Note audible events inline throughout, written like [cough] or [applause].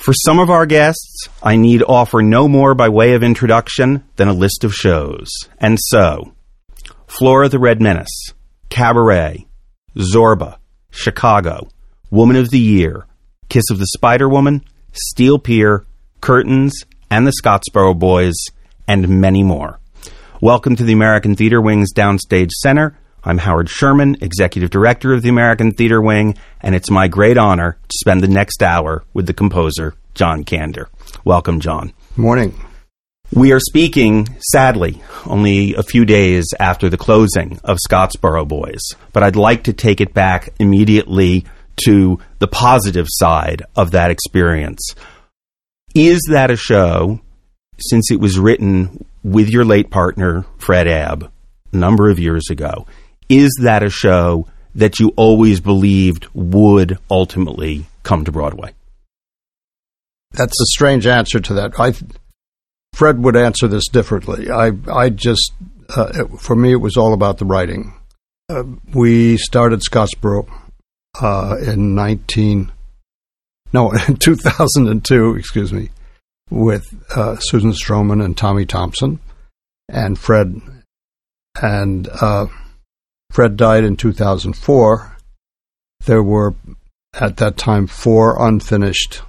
For some of our guests, I need offer no more by way of introduction than a list of shows. And so, Flora the Red Menace, Cabaret, Zorba, Chicago, Woman of the Year, Kiss of the Spider Woman, Steel Pier, Curtains, and the Scottsboro Boys, and many more. Welcome to the American Theater Wing's Downstage Center. I'm Howard Sherman, Executive Director of the American Theater Wing, and it's my great honor to spend the next hour with the composer, John Kander. Welcome, John. Morning. We are speaking, sadly, only a few days after the closing of Scottsboro Boys, but I'd like to take it back immediately to the positive side of that experience. Is that a show, since it was written with your late partner, Fred Ebb, a number of years ago, is that a show that you always believed would ultimately come to Broadway? That's a strange answer to that. I, Fred would answer this differently. I, I just, uh, for me, it was all about the writing. Uh, we started Scottsboro uh, in 19, no, [laughs] in 2002, excuse me, with uh, Susan Stroman and Tommy Thompson and Fred. And uh, Fred died in 2004. There were, at that time, four unfinished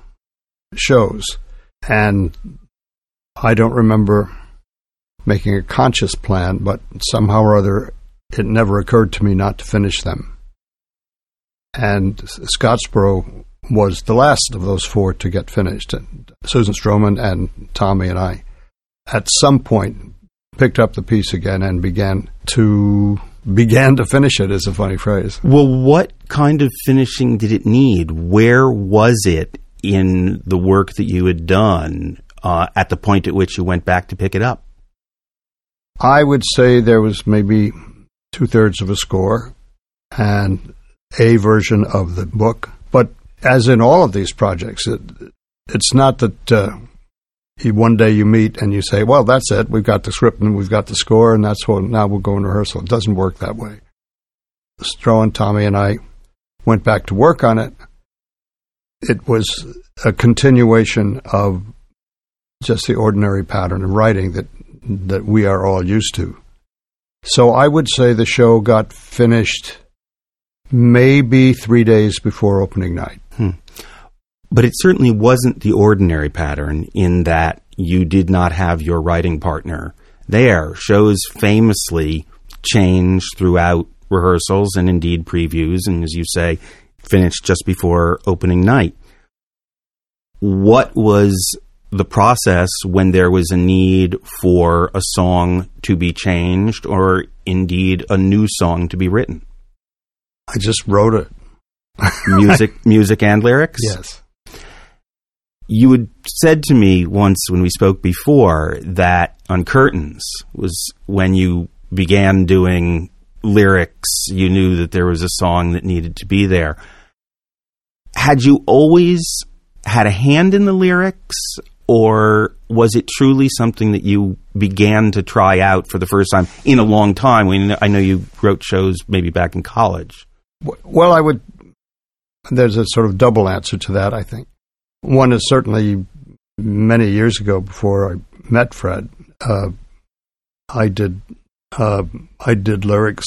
shows. And I don't remember making a conscious plan, but somehow or other, it never occurred to me not to finish them. And Scottsboro was the last of those four to get finished. And Susan Stroman and Tommy and I, at some point, picked up the piece again and began to began to finish it is a funny phrase. Well, what kind of finishing did it need? Where was it in the work that you had done uh, at the point at which you went back to pick it up? I would say there was maybe two thirds of a score and a version of the book. But as in all of these projects, it, it's not that uh, one day you meet and you say, "Well, that's it. We've got the script and we've got the score, and that's what now we'll go in rehearsal." It doesn't work that way. Stro and Tommy and I went back to work on it. It was a continuation of just the ordinary pattern of writing that that we are all used to. So I would say the show got finished maybe three days before opening night. But it certainly wasn't the ordinary pattern in that you did not have your writing partner there. Shows famously change throughout rehearsals and indeed previews, and as you say, finished just before opening night. What was the process when there was a need for a song to be changed or indeed a new song to be written? I just wrote it. music, [laughs] music and lyrics. Yes. You had said to me once when we spoke before that on Curtains was when you began doing lyrics, you knew that there was a song that needed to be there. Had you always had a hand in the lyrics, or was it truly something that you began to try out for the first time in a long time? I, mean, I know you wrote shows maybe back in college. Well, I would. There's a sort of double answer to that, I think. One is certainly many years ago before I met Fred. Uh, I did uh, I did lyrics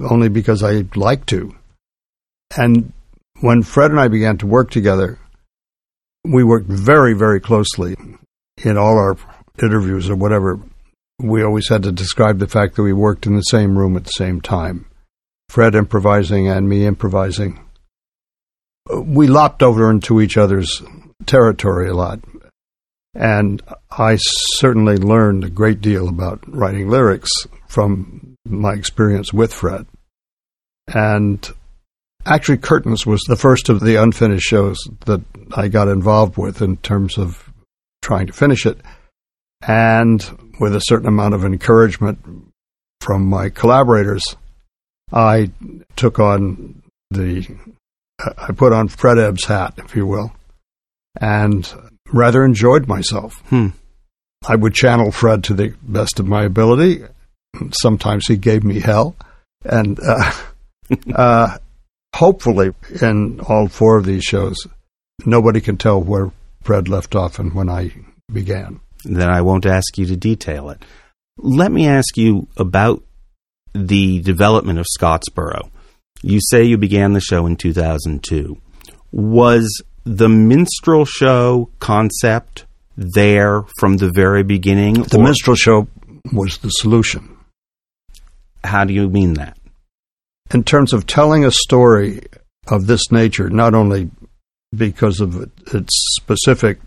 only because I liked to, and when Fred and I began to work together, we worked very very closely in all our interviews or whatever. We always had to describe the fact that we worked in the same room at the same time. Fred improvising and me improvising. We lopped over into each other's territory a lot. And I certainly learned a great deal about writing lyrics from my experience with Fred. And actually, Curtains was the first of the unfinished shows that I got involved with in terms of trying to finish it. And with a certain amount of encouragement from my collaborators, I took on the, I put on Fred Ebb's hat, if you will, and rather enjoyed myself. Hmm. I would channel Fred to the best of my ability. Sometimes he gave me hell. And uh, [laughs] uh, hopefully, in all four of these shows, nobody can tell where Fred left off and when I began. Then I won't ask you to detail it. Let me ask you about the development of Scottsboro. You say you began the show in 2002. Was the minstrel show concept there from the very beginning? The minstrel show was the solution. how do you mean that? in terms of telling a story of this nature, not only because of its specific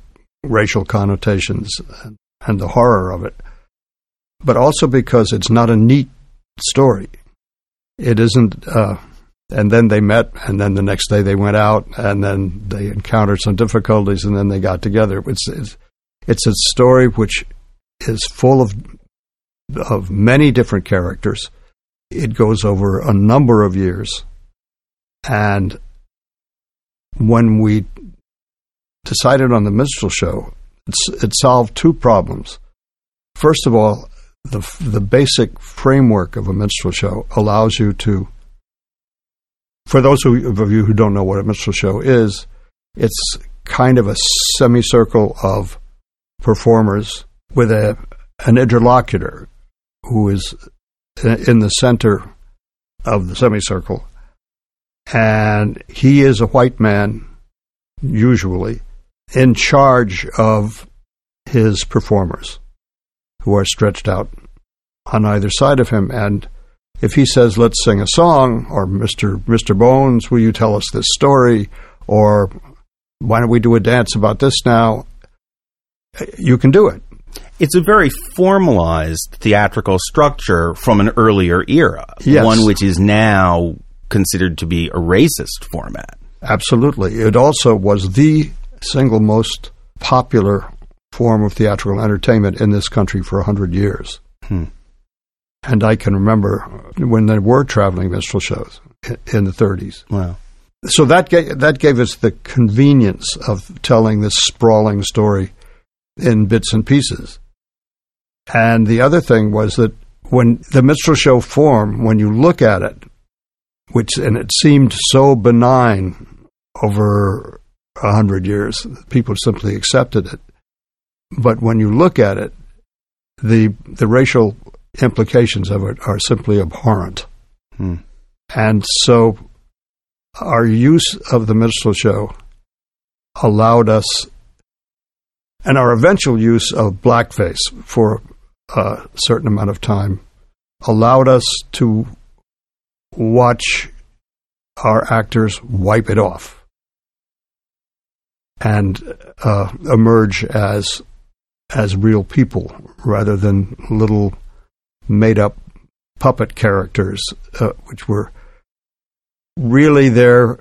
racial connotations and, and the horror of it, but also because it's not a neat story. It isn't, uh, and then they met, and then the next day they went out, and then they encountered some difficulties, and then they got together. It's, it's, it's a story which is full of of many different characters it goes over a number of years. And when we decided on the minstrel show, it solved two problems. First of all, the, the basic framework of a minstrel show allows you to, for those of you who don't know what a minstrel show is, it's kind of a semicircle of performers with a, an interlocutor who is in the center of the semicircle. And he is a white man, usually, in charge of his performers who are stretched out on either side of him. And if he says, let's sing a song, or Mr. Mr. Bones, will you tell us this story? Or why don't we do a dance about this now? You can do it. It's a very formalized theatrical structure from an earlier era, Yes. one which is now considered to be a racist format. Absolutely. It also was the single most popular form of theatrical entertainment in this country for 100 years. Hmm. And I can remember when there were traveling minstrel shows in the 30s. Wow. So that gave, that gave us the convenience of telling this sprawling story in bits and pieces. And the other thing was that when the minstrel show form, when you look at it, which and it seemed so benign over a hundred years, people simply accepted it. But when you look at it, the the racial implications of it are simply abhorrent. Hmm. And so our use of the minstrel show allowed us, and our eventual use of blackface for a certain amount of time, allowed us to watch our actors wipe it off and uh, emerge as as real people rather than little made up puppet characters, uh, which were really there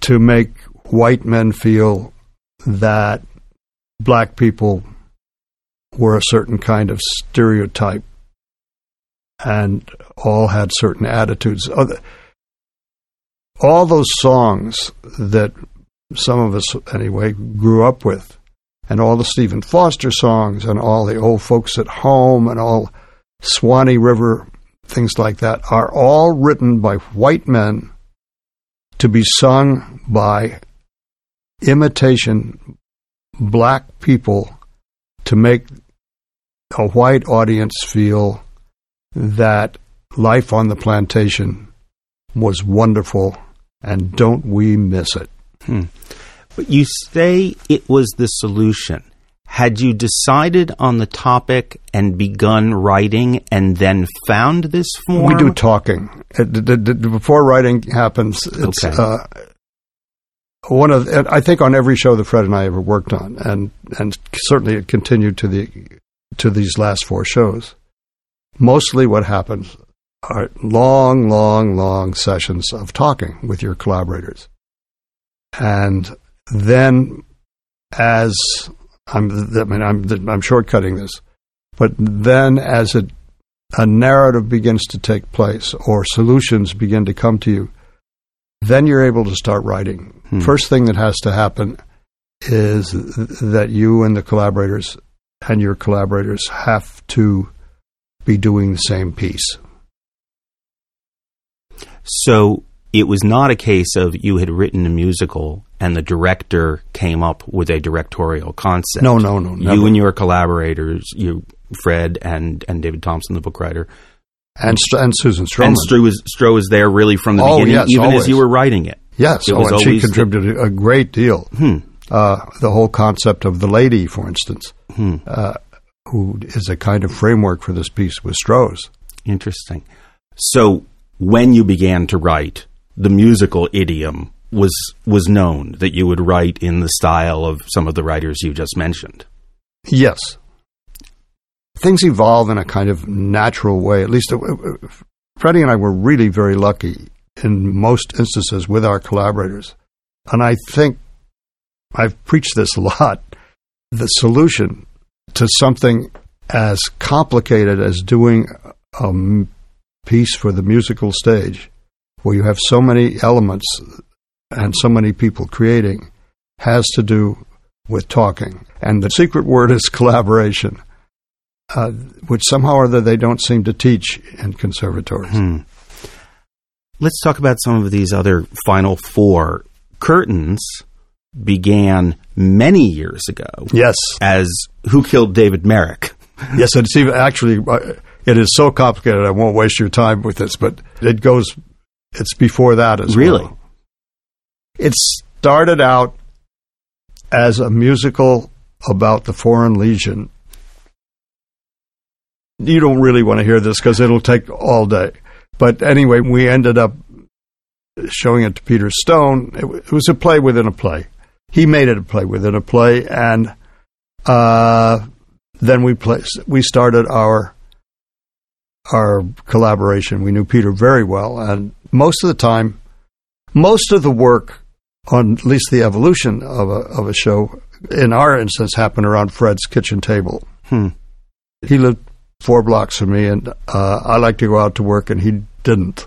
to make white men feel that black people were a certain kind of stereotype and all had certain attitudes. All those songs that some of us, anyway, grew up with, and all the Stephen Foster songs, and all the old folks at home, and all Swanee River, things like that, are all written by white men to be sung by imitation black people to make a white audience feel that life on the plantation was wonderful and don't we miss it. Hmm. But you say it was the solution. Had you decided on the topic and begun writing and then found this form? We do talking. Uh, Before writing happens, it's Okay. uh, one of. I think on every show that Fred and I ever worked on, and and certainly it continued to the to these last four shows. Mostly, what happens are long, long, long sessions of talking with your collaborators, and then as I'm, I mean, I'm I'm shortcutting this, but then as it a narrative begins to take place or solutions begin to come to you, then you're able to start writing. Hmm. First thing that has to happen is that you and the collaborators and your collaborators have to be doing the same piece. So it was not a case of you had written a musical and the director came up with a directorial concept. No, no, no. Never. You and your collaborators, you, Fred and, and David Thompson, the book writer, and St- and Susan Stroman. and Stro was, Stro was there really from the Oh, beginning, yes, even always. as you were writing it. yes, it oh, was and she always the- contributed a great deal. Hmm. Uh, the whole concept of the lady, for instance, Hmm. uh, who is a kind of framework for this piece with Stro's. Interesting. So when you began to write, the musical idiom was was known that you would write in the style of some of the writers you just mentioned. Yes. Things evolve in a kind of natural way. At least uh, uh, Freddie and I were really very lucky in most instances with our collaborators. And I think I've preached this a lot. The solution to something as complicated as doing a piece for the musical stage, where you have so many elements and so many people creating, has to do with talking. And the secret word is [laughs] collaboration, uh, which somehow or other they don't seem to teach in conservatories. Hmm. Let's talk about some of these other final four. Curtains began many years ago Yes, as Who Killed David Merrick. yes, and it's even actually uh, it is so complicated. I won't waste your time with this, but it goes. It's before that as Really? well. It started out as a musical about the Foreign Legion. You don't really want to hear this because it'll take all day. But anyway, we ended up showing it to Peter Stone. It, w- it was a play within a play. He made it a play within a play, and uh, then we play, we started our our collaboration. We knew Peter very well, and most of the time, most of the work on at least the evolution of a of a show, in our instance, happened around Fred's kitchen table. Hmm. He lived four blocks from me, and uh, I like to go out to work, and he didn't.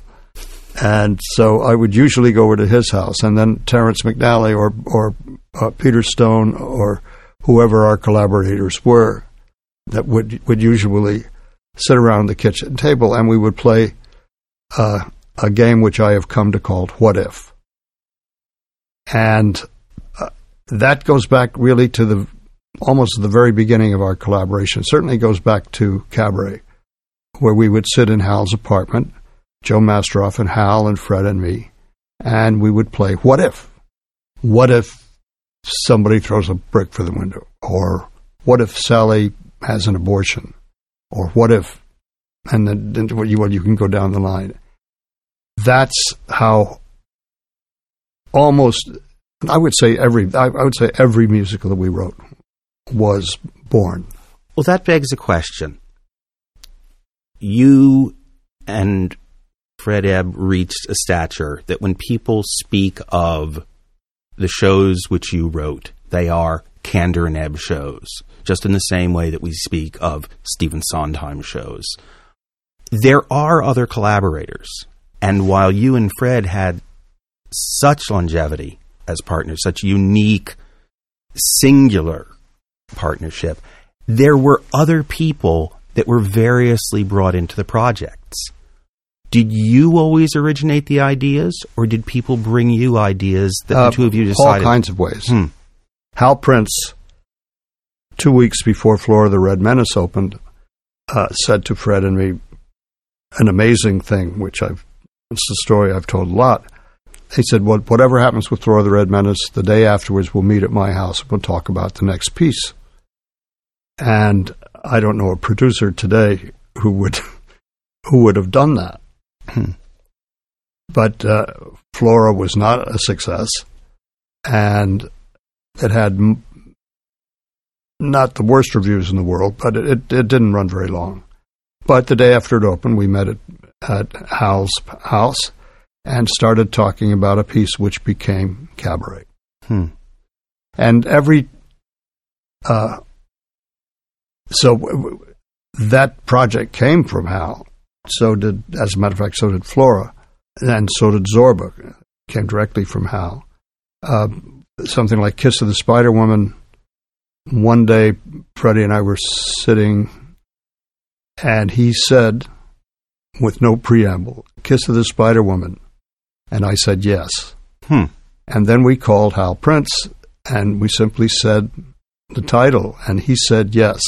And so I would usually go over to his house, and then Terrence McNally or or uh, Peter Stone or whoever our collaborators were that would would usually sit around the kitchen table, and we would play uh, a game which I have come to call "What If," and uh, that goes back really to the almost the very beginning of our collaboration. Certainly goes back to Cabaret, where we would sit in Hal's apartment, Joe Masteroff and Hal and Fred and me, and we would play "What If." What if somebody throws a brick through the window, or what if Sally has an abortion, or what if, and then, what you can go down the line. That's how almost I would say every I, would say every musical that we wrote was born. Well, that begs a question. You and Fred Ebb reached a stature that when people speak of the shows which you wrote, they are Kander and Ebb shows, just in the same way that we speak of Stephen Sondheim shows. There are other collaborators, and while you and Fred had such longevity as partners, such unique, singular partnership, there were other people that were variously brought into the projects. Did you always originate the ideas, or did people bring you ideas that Uh, the two of you decided? all kinds of ways. Hmm. Hal Prince, two weeks before Flora the Red Menace opened, uh, said to Fred and me an amazing thing, which I've it's the story I've told a lot. He said, "What whatever happens with Flora the Red Menace, the day afterwards we'll meet at my house and we'll talk about the next piece." And I don't know a producer today who would [laughs] who would have done that. [clears throat] But uh, Flora was not a success, and it had m- not the worst reviews in the world, but it, it didn't run very long. But the day after it opened, we met at, at Hal's house and started talking about a piece which became Cabaret. Hmm. And every, uh, so w- w- that project came from Hal. So did, as a matter of fact, so did Flora, and so did Zorba. Came directly from Hal. Uh, something like Kiss of the Spider Woman. One day, Freddie and I were sitting, and he said, with no preamble, Kiss of the Spider Woman And I said yes. Hmm. And then we called Hal Prince and we simply said the title, and he said yes.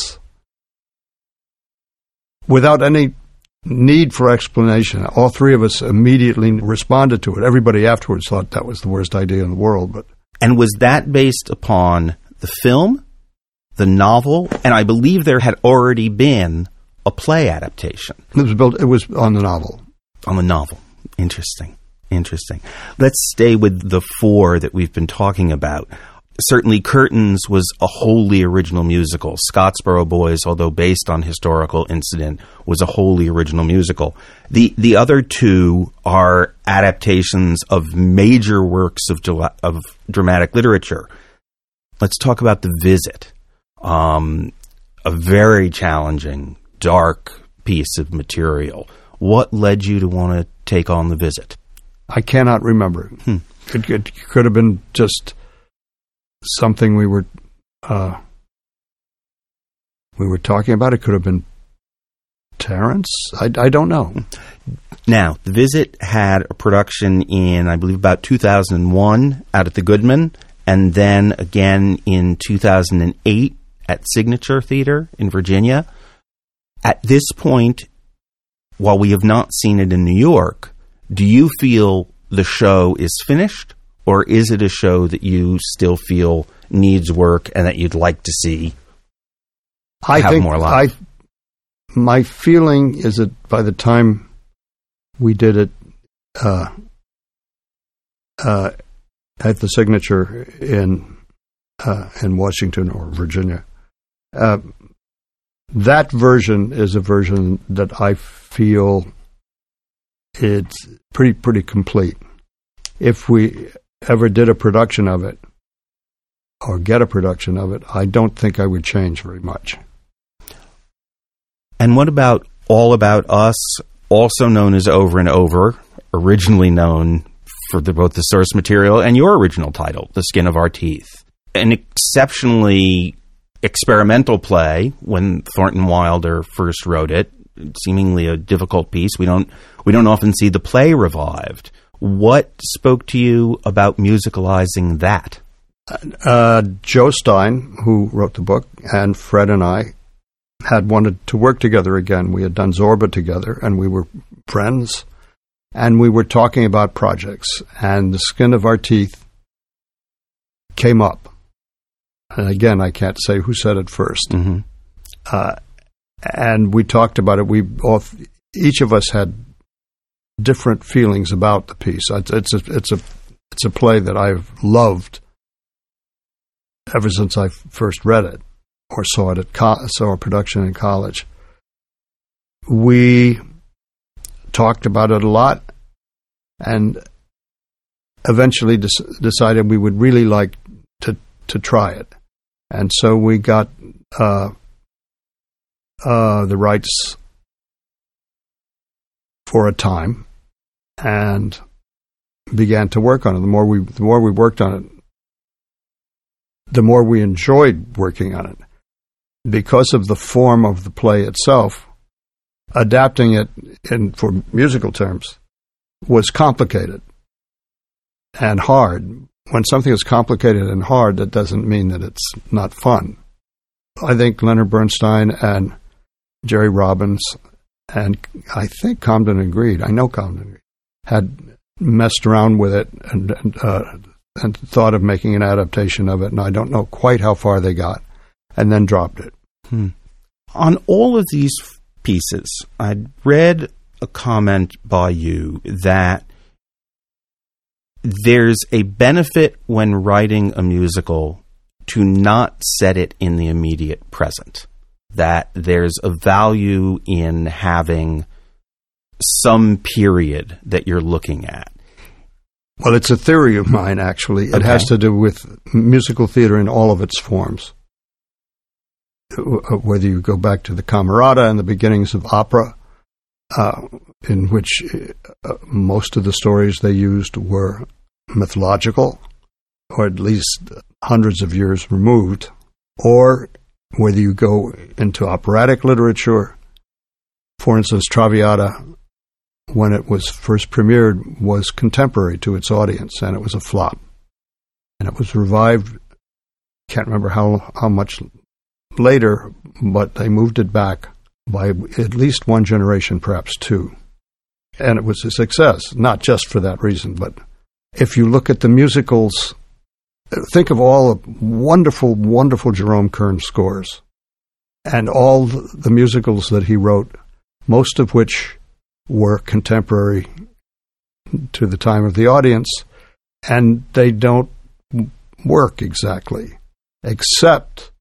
Without any need for explanation, all three of us immediately responded to it. Everybody afterwards thought that was the worst idea in the world, but And was that based upon the film, the novel, and I believe there had already been a play adaptation it was built. It was on the novel. on the novel. Interesting. Interesting. Let's stay with the four that we've been talking about. Certainly, Curtains was a wholly original musical. Scottsboro Boys, although based on historical incident, was a wholly original musical. The the other two are adaptations of major works of of dramatic literature. Let's talk about The Visit. Um, a very challenging, dark piece of material. What led you to want to take on The Visit? I cannot remember. It, it could have been just something we were uh, we were talking about. It could have been Terrence. I, I don't know. Now, The Visit had a production in, I believe, about 2001 out at the Goodman, and then again in 2008 at Signature Theater in Virginia. At this point, while we have not seen it in New York, do you feel the show is finished, or is it a show that you still feel needs work and that you'd like to see? I Have think more life. I my feeling is that by the time we did it uh, uh, at the signature in uh, in Washington or Virginia, uh, that version is a version that I feel it's pretty pretty complete. If we ever did a production of it or get a production of it, I don't think I would change very much. And what about All About Us, also known as Over and Over, originally known for the, both the source material and your original title, The Skin of Our Teeth? An exceptionally experimental play when Thornton Wilder first wrote it, seemingly a difficult piece. We don't we don't often see the play revived. What spoke to you about musicalizing that? uh, Joe Stein, who wrote the book, and Fred and I had wanted to work together again. We had done Zorba together, and we were friends, and we were talking about projects. And the skin of our teeth came up. And again, I can't say who said it 1st hmm uh, and we talked about it. We all, each of us had different feelings about the piece. It's, it's a it's a it's a play that I've loved ever since I first read it or saw it at co- saw a production in college. We talked about it a lot, and eventually des- decided we would really like to to try it, and so we got. Uh, uh, the rights for a time and began to work on it. The more we the more we worked on it, the more we enjoyed working on it. Because of the form of the play itself, adapting it in for musical terms was complicated and hard. When something is complicated and hard, that doesn't mean that it's not fun. I think Leonard Bernstein and Jerry Robbins, and I think Comden agreed. I know Comden agreed, had messed around with it and and, uh, and thought of making an adaptation of it, and I don't know quite how far they got, and then dropped it. On all of these pieces, I'd read a comment by you that there's a benefit when writing a musical to not set it in the immediate present. That there's a value in having some period that you're looking at. Well, it's a theory of mine, actually. It Okay. has to do with musical theater in all of its forms. Uh, Whether you go back to the Camerata and the beginnings of opera, uh, in which uh, most of the stories they used were mythological, or at least hundreds of years removed, or whether you go into operatic literature, for instance, Traviata when it was first premiered, was contemporary to its audience, and it was a flop. And it was revived. Can't remember how how much later, but they moved it back by at least one generation, perhaps two. And it was a success, not just for that reason, but if you look at the musicals, think of all the wonderful, wonderful Jerome Kern scores and all the musicals that he wrote, most of which were contemporary to the time of the audience, and they don't work exactly, except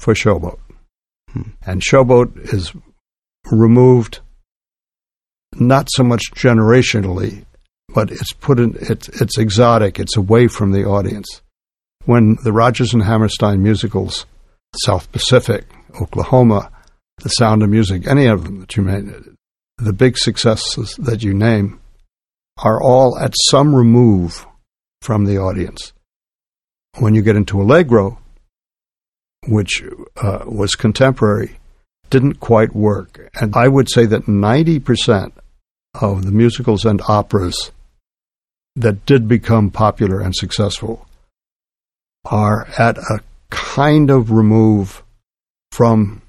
for Showboat. Hmm. And Showboat is removed not so much generationally, but it's put in, it's, it's exotic, it's away from the audience. When the Rodgers and Hammerstein musicals, South Pacific, Oklahoma, The Sound of Music, any of them that you made, the big successes that you name are all at some remove from the audience. When you get into Allegro, which uh, was contemporary, didn't quite work. And I would say that 90% of the musicals and operas that did become popular and successful are at a kind of remove from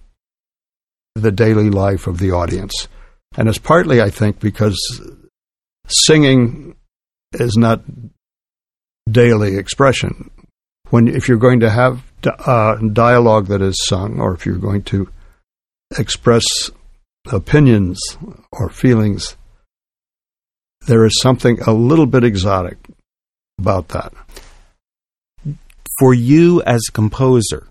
the daily life of the audience. And it's partly, I think, because singing is not daily expression. When if you're going to have uh, dialogue that is sung, or if you're going to express opinions or feelings, there is something a little bit exotic about that. For you as a composer,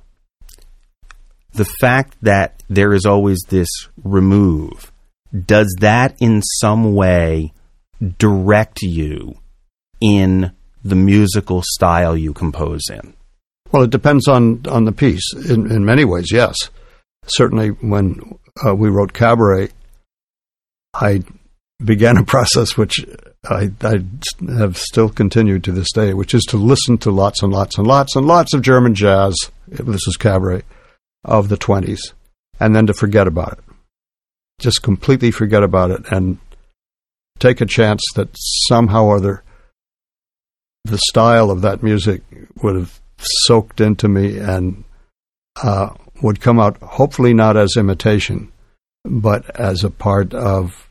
the fact that there is always this remove, does that in some way direct you in the musical style you compose in? Well, it depends on, on the piece. In, in many ways, yes. Certainly, when uh, we wrote Cabaret, I began a process which I, I, have still continued to this day, which is to listen to lots and lots and lots and lots of German jazz. This is Cabaret of the 20s, and then to forget about it. Just completely forget about it and take a chance that somehow or other the style of that music would have soaked into me and uh, would come out hopefully not as imitation, but as a part of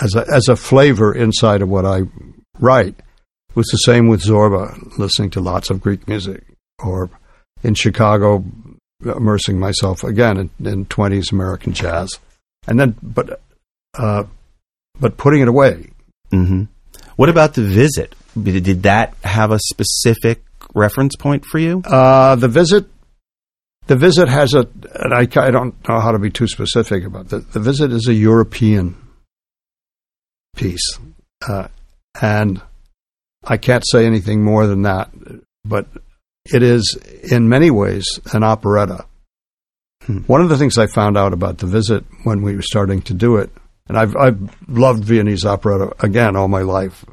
as a as a flavor inside of what I write. It was the same with Zorba, listening to lots of Greek music, or in Chicago, immersing myself again in, in 20s American jazz, and then but uh, but putting it away. Mm-hmm. What about the visit? Did that have a specific reference point for you? Uh, the visit, the visit has a, and I, I don't know how to be too specific about the The visit is a European piece, uh, and I can't say anything more than that. But it is in many ways an operetta. Hmm. One of the things I found out about the visit when we were starting to do it, and I've, I've loved Viennese operetta again all my life.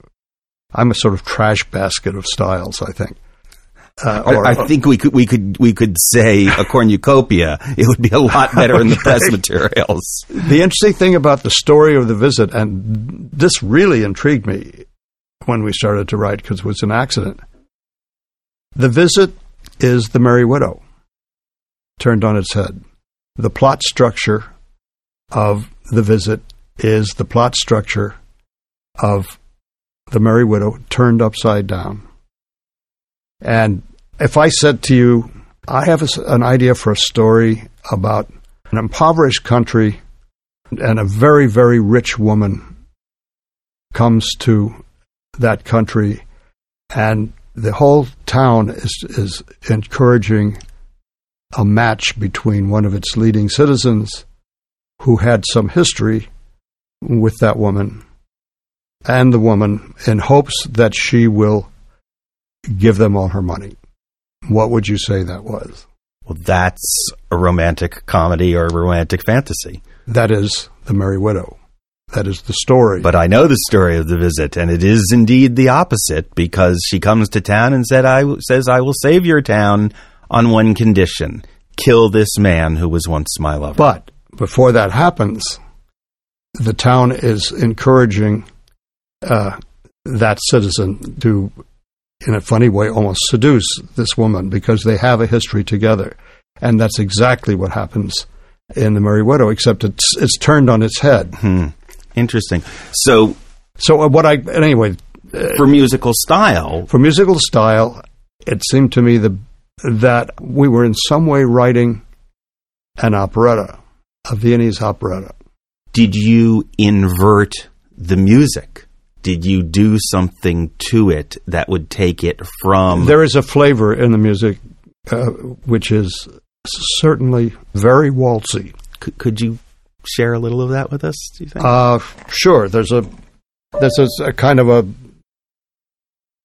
I'm a sort of trash basket of styles, I think. Uh, or, I, I, think we could we could we could say a cornucopia. It would be a lot better in the [laughs] press materials. The interesting thing about the story of the visit, and this really intrigued me when we started to write because it was an accident. The visit is the Merry Widow turned on its head. The plot structure of the visit is the plot structure of the Merry Widow turned upside down. And if I said to you, I have a, an idea for a story about an impoverished country and a very, very rich woman comes to that country and the whole town is, is encouraging a match between one of its leading citizens who had some history with that woman and the woman in hopes that she will give them all her money. What would you say that was? Well, that's a romantic comedy or a romantic fantasy. That is The Merry Widow. That is the story. But I know the story of the visit, and it is indeed the opposite because she comes to town and said, "I says I will save your town on one condition: kill this man who was once my lover." But before that happens, the town is encouraging uh, that citizen to, in a funny way, almost seduce this woman because they have a history together, and that's exactly what happens in the Merry Widow, except it's it's turned on its head. Hmm. Interesting. So, So uh, what I anyway for musical style, for musical style, it seemed to me the, that we were in some way writing an operetta, a Viennese operetta. did you invert the music? Did you do something to it that would take it from There is a flavor in the music uh, which is certainly very waltzy. C- could you share a little of that with us? Do you think? Uh, sure, there's a there's a, a kind of a,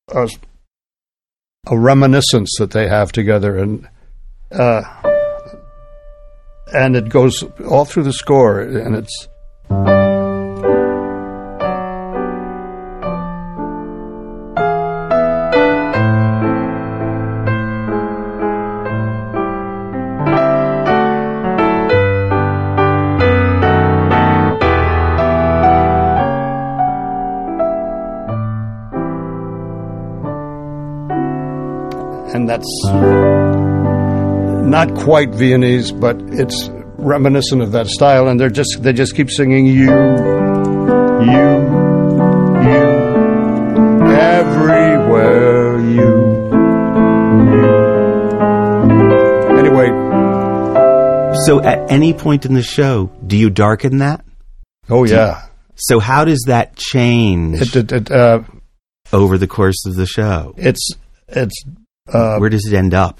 a a reminiscence that they have together, and uh, and it goes all through the score, and it's. Quite Viennese, but it's reminiscent of that style. And they're just they just keep singing you, you, you, everywhere you, you. Anyway, so, at any point in the show, do you darken that? oh yeah, So, how does that change it, it, it uh, over the course of the show? it's it's uh, Where does it end up?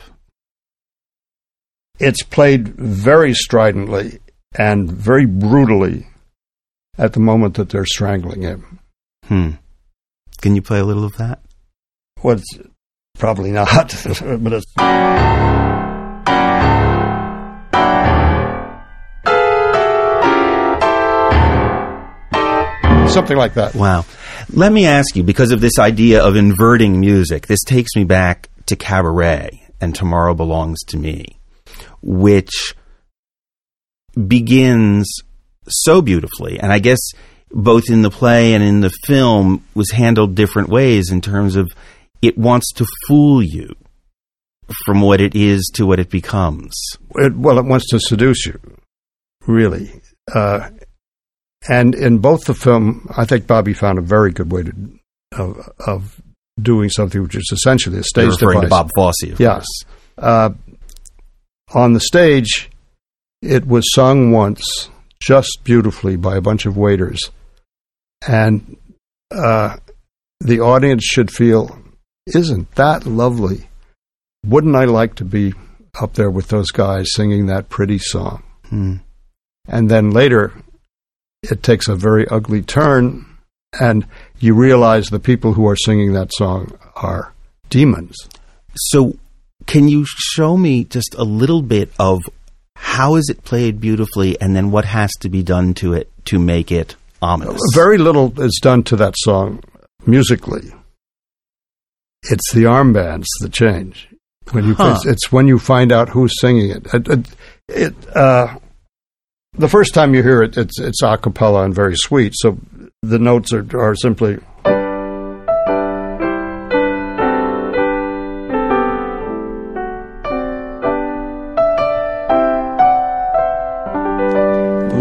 It's played very stridently and very brutally at the moment that they're strangling him. Hmm. Can you play a little of that? Well, it's probably not, [laughs] but it's. Something like that. Wow. Let me ask you, because of this idea of inverting music, this takes me back to Cabaret and Tomorrow Belongs to Me, which begins so beautifully. And I guess both in the play and in the film was handled different ways in terms of it wants to fool you from what it is to what it becomes. It, well, it wants to seduce you, really. Uh, and in both the film, I think Bobby found a very good way to of, of doing something which is essentially a You're stage referring to. Bob Fosse, of Yes. course. Uh, on the stage, it was sung once, just beautifully by a bunch of waiters, and uh, the audience should feel, "Isn't that lovely? Wouldn't I like to be up there with those guys singing that pretty song?" Hmm. And then later, it takes a very ugly turn, and you realize the people who are singing that song are demons. So, can you show me just a little bit of how is it played beautifully, and then what has to be done to it to make it ominous? Very little is done to that song musically. It's the armbands that change. When you, Huh. it's, it's when you find out who's singing it. It, it, it, uh, the first time you hear it, it's it's a cappella and very sweet. So the notes are are simply.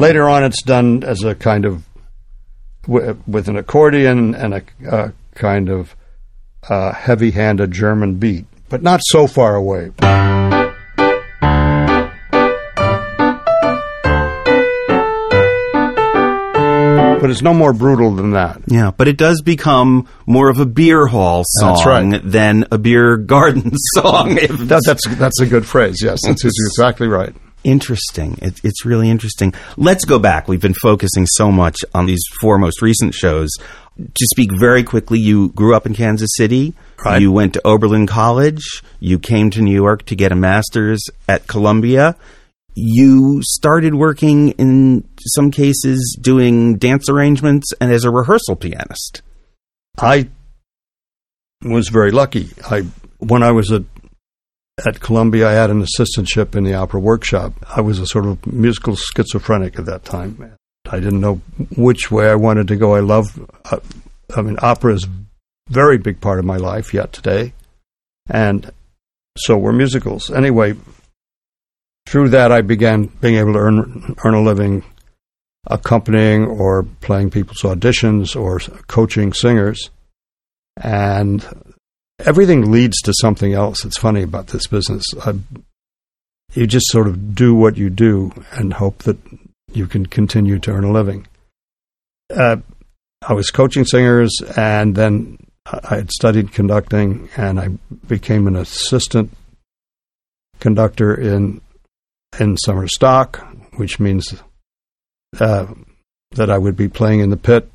Later on, it's done as a kind of wi- with an accordion and a, a kind of uh, heavy-handed German beat, but not so far away. But it's no more brutal than that. yeah, but it does become more of a beer hall song right. than a beer garden [laughs] song. If that that's that's a good phrase. Yes, that's exactly right. Interesting. It, it's really interesting. Let's go back. We've been focusing so much on these four most recent shows. To speak very quickly, you grew up in Kansas City. Right. You went to Oberlin College. You came to New York to get a master's at Columbia. You started working in some cases doing dance arrangements and as a rehearsal pianist. I was very lucky. I when I was at at Columbia, I had an assistantship in the opera workshop. I was a sort of musical schizophrenic at that time. I didn't know which way I wanted to go. I love, uh, I mean, opera is a very big part of my life yet today, and so were musicals. Anyway, through that, I began being able to earn earn a living accompanying or playing people's auditions or coaching singers. And everything leads to something else. It's funny about this business. I, you just sort of do what you do and hope that you can continue to earn a living. Uh, I was coaching singers, and then I had studied conducting, and I became an assistant conductor in in summer stock, which means uh, that I would be playing in the pit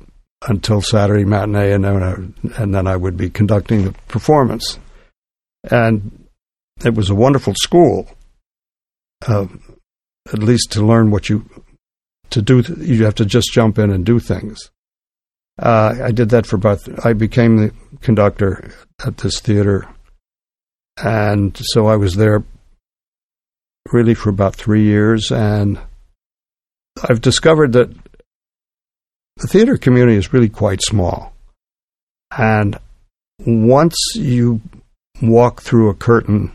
until Saturday matinee, and then I, and then I would be conducting the performance. And it was a wonderful school, uh, at least to learn what you to do. You have to just jump in and do things. Uh, I did that for about. I became the conductor at this theater, and so I was there really for about three years, and I've discovered that the theater community is really quite small. And once you walk through a curtain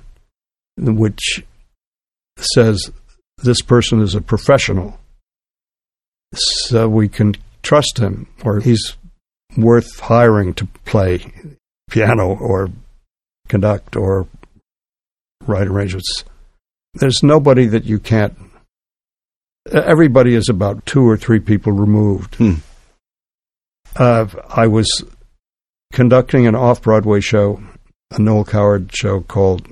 which says this person is a professional, so we can trust him, or he's worth hiring to play piano or conduct or write arrangements. There's nobody that you can't everybody is about two or three people removed. Hmm. Uh, I was conducting an off Broadway show, a Noel Coward show called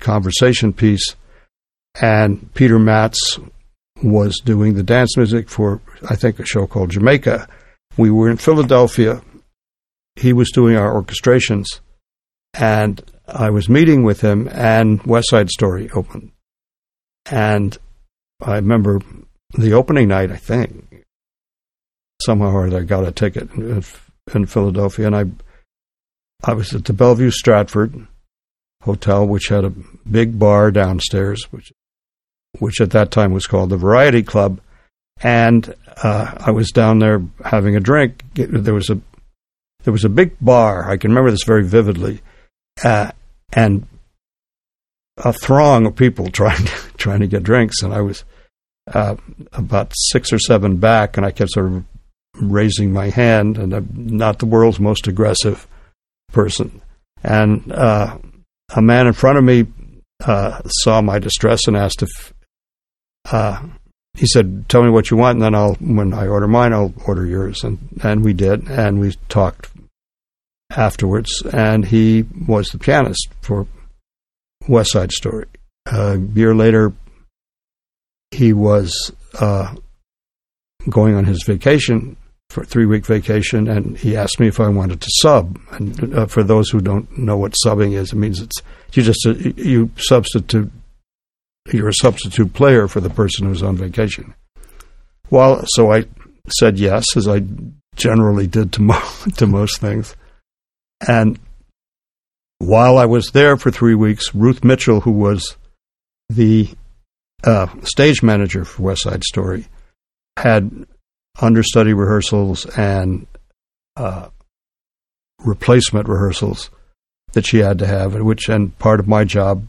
Conversation Piece, and Peter Matz was doing the dance music for, I think, a show called Jamaica. We were in Philadelphia. He was doing our orchestrations, and I was meeting with him, and West Side Story opened. And I remember the opening night, I think, somehow or other, I got a ticket in, in Philadelphia, and I I was at the Bellevue Stratford Hotel, which had a big bar downstairs, which which at that time was called the Variety Club, and uh, I was down there having a drink. There was a there was a big bar. I can remember this very vividly, uh, and a throng of people [laughs] trying to, trying to get drinks, and I was uh, about six or seven back, and I kept sort of raising my hand, and I'm not the world's most aggressive person. And uh, a man in front of me uh, saw my distress and asked if uh, he said, "Tell me what you want, and then I'll when I order mine, I'll order yours." And and we did, and we talked afterwards. And he was the pianist for West Side Story. a year later, he was uh, going on his vacation for a three week vacation, and he asked me if I wanted to sub. And uh, for those who don't know what subbing is, it means it's you just uh, you substitute you're a substitute player for the person who's on vacation. Well, so I said yes, as I generally did to [laughs] mo- to most things, and while I was there for three weeks, Ruth Mitchell, who was the uh, stage manager for West Side Story, had understudy rehearsals and uh, replacement rehearsals that she had to have, which and part of my job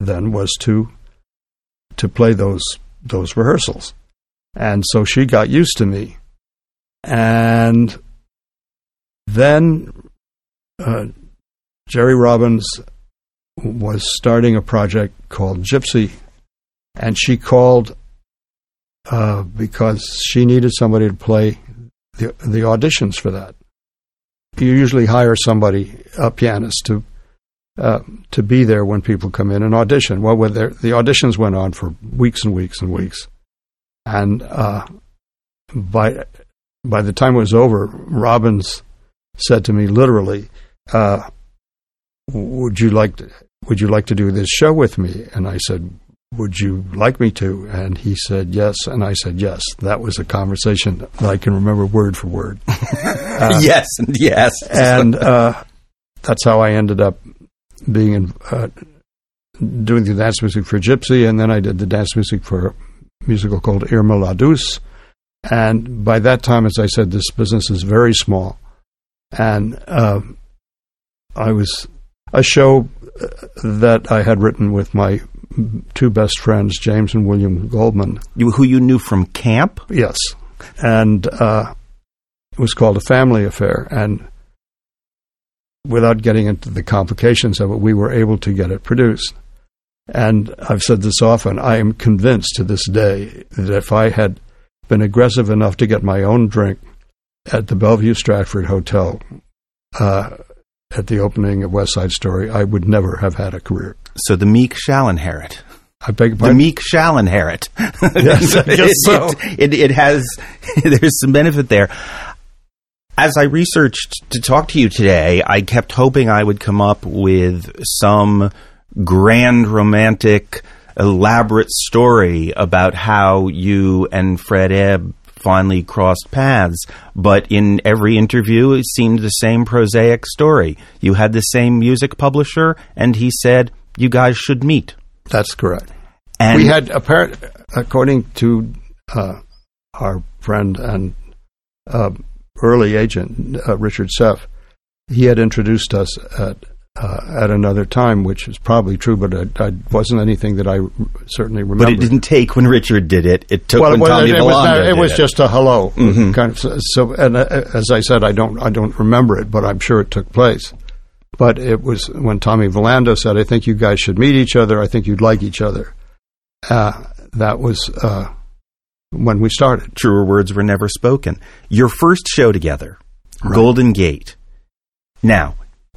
then was to to play those those rehearsals, and so she got used to me, and then uh, Jerry Robbins was starting a project called Gypsy and she called uh, because she needed somebody to play the, the auditions for that. You usually hire somebody, a pianist, to uh, to be there when people come in and audition. Well, the auditions went on for weeks and weeks and weeks, and uh, by by the time it was over, Robbins said to me literally, uh, "Would you like to, would you like to do this show with me?" And I said, would you like me to? And he said, yes. And I said, yes. That was a conversation that I can remember word for word. [laughs] uh, yes, yes. and uh, that's how I ended up being in, uh, doing the dance music for Gypsy. And then I did the dance music for a musical called Irma la Douce, And by that time, as I said, this business is very small. And uh, I was a show uh, that I had written with my two best friends, James and William Goldman. You, who you knew from camp? Yes. And uh, it was called A Family Affair. And without getting into the complications of it, we were able to get it produced. And I've said this often, I am convinced to this day that if I had been aggressive enough to get my own drink at the Bellevue Stratford Hotel uh, at the opening of West Side Story, I would never have had a career. So the meek shall inherit. I beg your The meek shall inherit. [laughs] Yes, I guess it, so. It, it, it has, [laughs] there's some benefit there. As I researched to talk to you today, I kept hoping I would come up with some grand, romantic, elaborate story about how you and Fred Ebb finally crossed paths. But in every interview, it seemed the same prosaic story. You had the same music publisher, and he said, you guys should meet. That's correct. And we had apparent, according to uh, our friend and uh, early agent uh, Richard Seff, he had introduced us at uh, at another time, which is probably true, but it, it wasn't anything that I r- certainly remember. But it didn't take when Richard did it. It took well, when it, was- Tommy it was, not- it was just a hello, Mhm. kind of. So- and uh, as I said, I don't, I don't remember it, but I'm sure it took place. But it was when Tommy Valando said, "I think you guys should meet each other. I think you'd like each other." Uh, that was uh, when we started. truer words were never spoken. Your first show together, Right. Golden Gate. Now,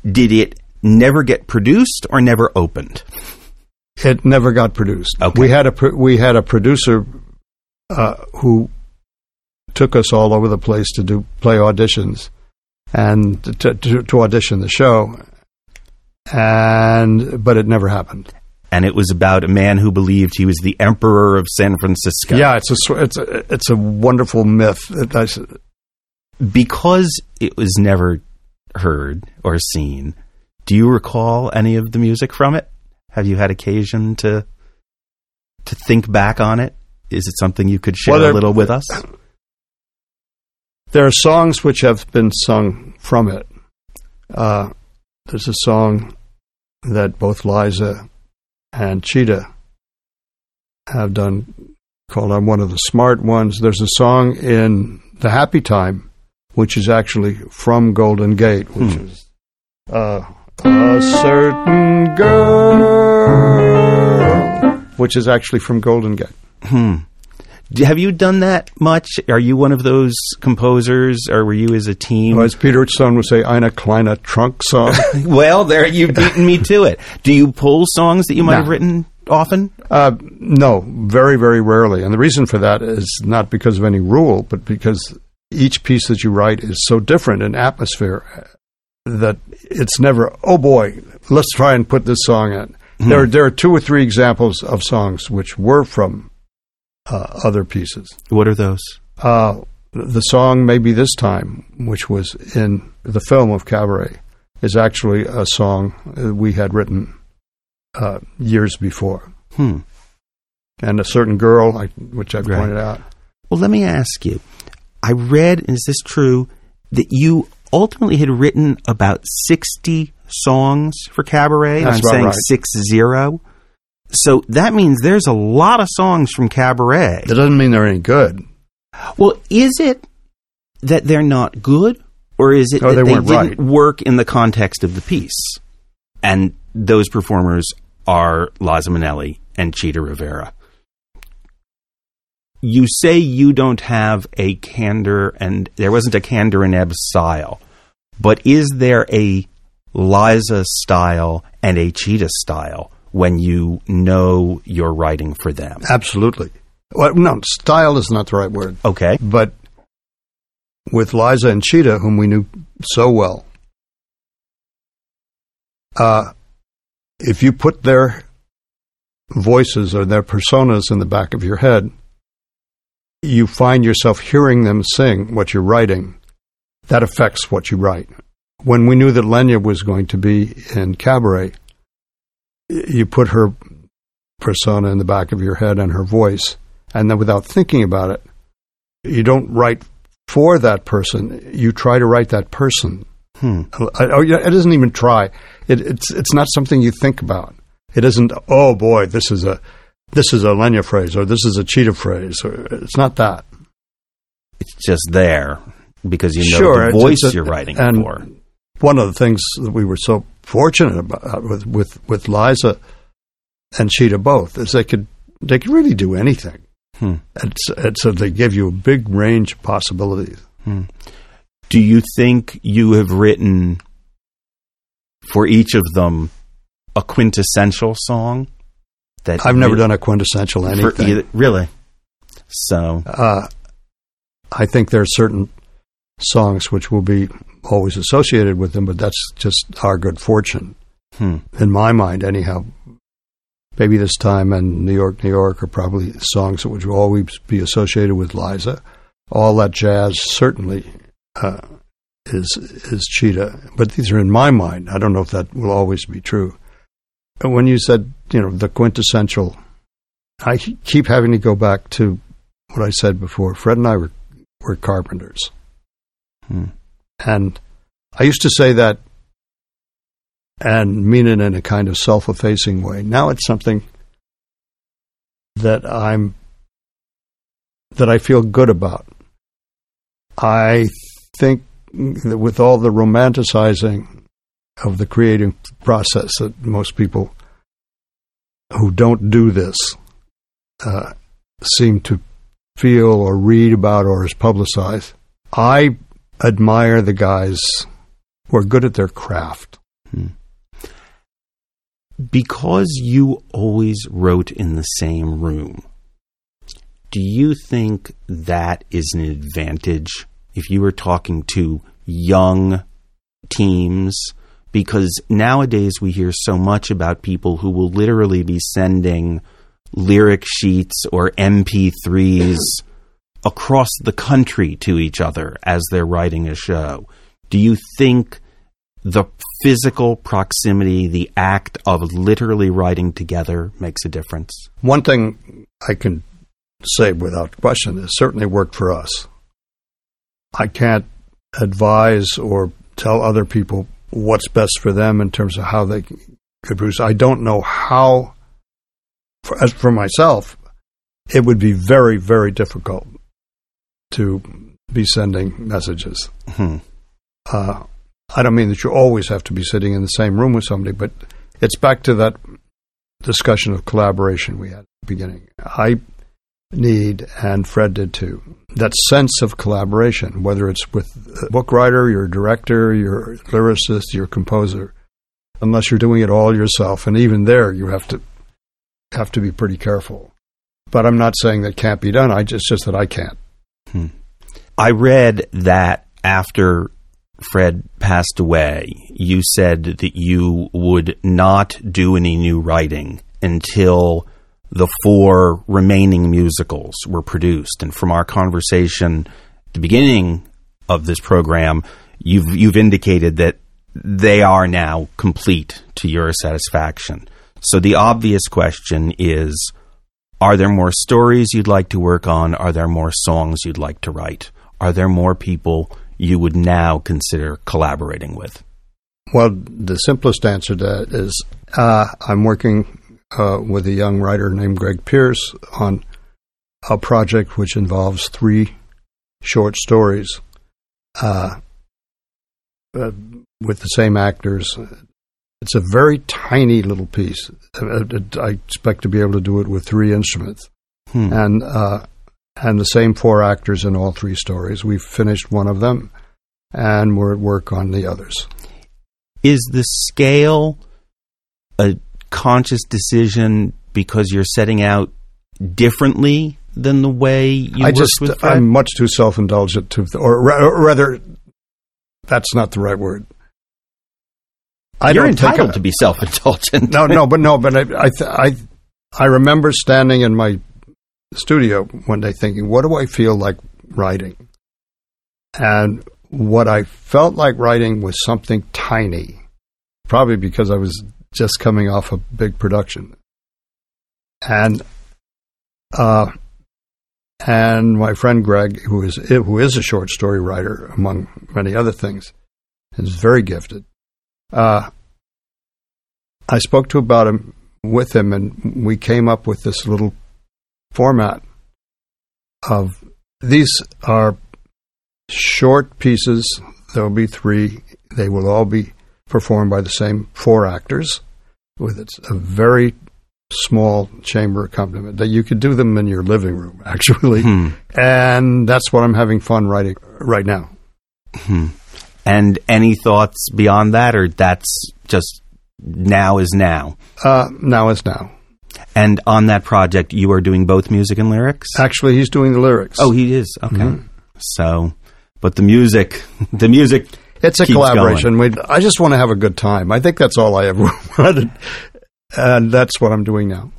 did it never get produced or never opened? It never got produced. Okay. We had a pro- we had a producer uh, who took us all over the place to do play auditions and to, to, to audition the show, and but it never happened. And it was about a man who believed he was the emperor of San Francisco. Yeah, it's a it's a it's a wonderful myth. It- I s- Because it was never heard or seen, do you recall any of the music from it? Have you had occasion to to think back on it? Is it something you could share Well, there- a little with us? There are songs which have been sung from it. Uh, there's a song that both Liza and Chita have done called I'm One of the Smart Ones. There's a song in The Happy Time, which is actually from Golden Gate, which Hmm. is uh, A Certain Girl, which is actually from Golden Gate. Hmm. Have you done that much? Are you one of those composers, or were you as a team? Or as Peter Stone would say, Eine kleine Trunk song. [laughs] well, there you've beaten me to it. Do you pull songs that you might No. have written often? Uh, no, very, very rarely. And the reason for that is not because of any rule, but because each piece that you write is so different in atmosphere that it's never, oh boy, let's try and put this song in. There, there are two or three examples of songs which were from uh, other pieces. What are those? Uh, the song Maybe This Time, which was in the film of Cabaret, is actually a song we had written uh, years before Hmm. and a certain girl, I, which I Right. pointed out. Well, let me ask you. I read, and is this true, that you ultimately had written about 60 songs for Cabaret? That's I'm saying right. six zero. So that means there's a lot of songs from Cabaret. That doesn't mean they're any good. Well, is it that they're not good, or is it Oh, that they they, didn't right. work in the context of the piece? And those performers are Liza Minnelli and Chita Rivera. You say you don't have a Kander, and there wasn't a Kander in Ebb's style, but is there a Liza style and a Chita style when you know you're writing for them? Absolutely. Well, no, style is not the right word. Okay. But with Liza and Chita, whom we knew so well, uh, if you put their voices or their personas in the back of your head, you find yourself hearing them sing what you're writing. That affects what you write. When we knew that Lenya was going to be in Cabaret, you put her persona in the back of your head and her voice, and then without thinking about it, you don't write for that person. You try to write that person. Hmm. Oh, yeah, it doesn't even try. It, it's it's not something you think about. It isn't. Oh boy, this is a this is a Lenya phrase or this is a Chita phrase. Or, it's not that. It's just there because you know Sure, the voice a- you're writing and- for. One of the things that we were so fortunate about with with with Liza and Chita both is they could they could really do anything. Hmm. And, so- and so they give you a big range of possibilities. Do you think you have written for each of them a quintessential song? That I've never you- done a quintessential anything. either, really. So uh, I think there are certain songs which will be always associated with them, but that's just our good fortune, hmm. in my mind, anyhow. Maybe This Time and New York, New York are probably songs that would always be associated with Liza. All that jazz certainly uh, is is Chita, but these are in my mind. I don't know if that will always be true. And when you said, you know, the quintessential, I keep having to go back to what I said before. Fred and I were, were carpenters. Hmm. And I used to say that and mean it in a kind of self effacing way. Now it's something that I'm that I feel good about. I think that with all the romanticizing of the creative process that most people who don't do this uh, seem to feel or read about or is publicized, I admire the guys who are good at their craft. Hmm. because you always wrote in the same room, do you think that is an advantage if you were talking to young teams? Because nowadays we hear so much about people who will literally be sending lyric sheets or MP3s across the country to each other as they're writing a show. Do you think the physical proximity, the act of literally writing together makes a difference? One thing I can say without question is certainly worked for us. I can't advise or tell other people what's best for them in terms of how they could produce. I don't know how, for, as for myself, it would be very, very difficult to be sending messages. Hmm. uh, I don't mean that you always have to be sitting in the same room with somebody, but it's back to that discussion of collaboration we had at the beginning. I need, and Fred did too, that sense of collaboration, whether it's with a book writer, your director, your lyricist, your composer, unless you're doing it all yourself. And even there, you have to have to be pretty careful. But I'm not saying that can't be done. I just just that I can't. Hmm. I read that after Fred passed away, you said that you would not do any new writing until the four remaining musicals were produced. And from our conversation at the beginning of this program, you've you've indicated that they are now complete to your satisfaction. So the obvious question is are there more stories you'd like to work on? Are there more songs you'd like to write? Are there more people you would now consider collaborating with? Well, the simplest answer to that is uh, I'm working uh, with a young writer named Greg Pierce on a project which involves three short stories uh, uh, with the same actors. It's a very tiny little piece. I expect to be able to do it with three instruments Hmm. and uh, and the same four actors in all three stories. We've finished one of them, and we're at work on the others. Is the scale a conscious decision because you're setting out differently than the way you I just? I'm much too self indulgent to, or, or rather, that's not the right word. I you're entitled I- to be self-indulgent. No, no, [laughs] but no, but I, I, th- I, I remember standing in my studio one day thinking, what do I feel like writing? And what I felt like writing was something tiny, probably because I was just coming off a big production. And uh, And my friend Greg, who is who is a short story writer among many other things, is very gifted. Uh, I spoke to about him with him, and we came up with this little format of these are short pieces. There will be three. They will all be performed by the same four actors with it's a very small chamber accompaniment that you could do them in your living room [laughs] actually Hmm. and that's what i'm having fun writing right now Hmm. And any thoughts beyond that, or that's just now is now? uh, now is now And on that project, you are doing both music and lyrics. actually he's doing the lyrics Oh, he is okay. Mhm. So, but the music, [laughs] the music. it's a collaboration we, i just want to have a good time i think that's all i ever [laughs] wanted and that's what i'm doing now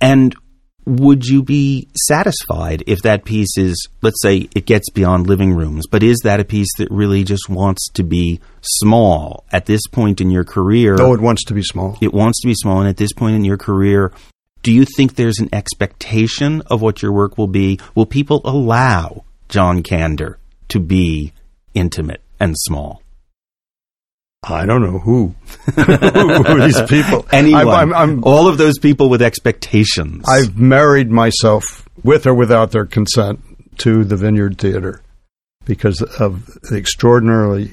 And would you be satisfied if that piece is, let's say, it gets beyond living rooms, but is that a piece that really just wants to be small at this point in your career? oh it wants to be small it wants to be small, and at this point in your career, do you think there's an expectation of what your work will be? Will people allow John Kander to be intimate and small? I don't know who. [laughs] who are these people? [laughs] Anyone? I'm, I'm, I'm, all of those people with expectations. I've married myself, with or without their consent, to the Vineyard Theater because of the extraordinarily,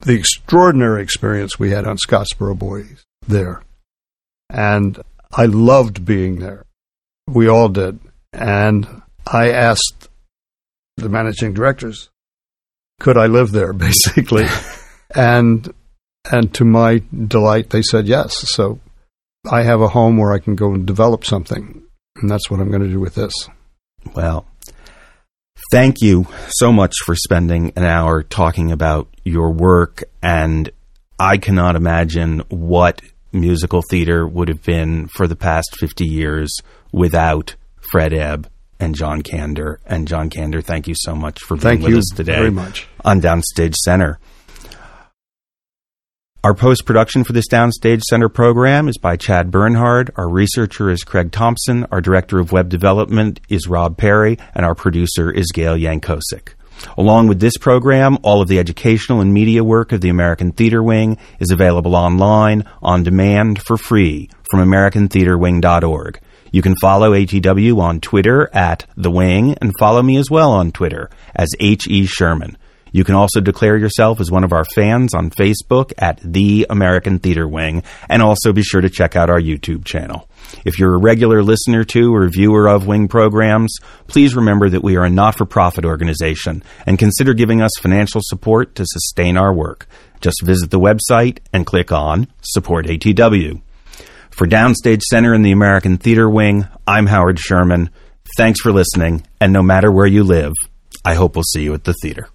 the extraordinary experience we had on Scottsboro Boys there, and I loved being there. We all did, and I asked the managing directors, could I live there, [laughs] basically, and and to my delight, they said yes. So I have a home where I can go and develop something, and that's what I'm going to do with this. Well, thank you so much for spending an hour talking about your work. And I cannot imagine what musical theater would have been for the past 50 years without Fred Ebb and John Kander. And John Kander, thank you so much for being Thank with you us today very much. on Downstage Center. Our post production for this Downstage Center program is by Chad Bernhard. Our researcher is Craig Thompson. Our director of web development is Rob Perry. And our producer is Gail Yankosik. Along with this program, all of the educational and media work of the American Theater Wing is available online, on demand, for free from AmericanTheaterWing.org. You can follow ATW on Twitter at The Wing and follow me as well on Twitter as H.E. Sherman. You can also declare yourself as one of our fans on Facebook at The American Theater Wing, and also be sure to check out our YouTube channel. If you're a regular listener to or viewer of Wing programs, please remember that we are a not for profit organization and consider giving us financial support to sustain our work. Just visit the website and click on Support ATW. For Downstage Center in the American Theater Wing, I'm Howard Sherman. Thanks for listening, and no matter where you live, I hope we'll see you at the theater.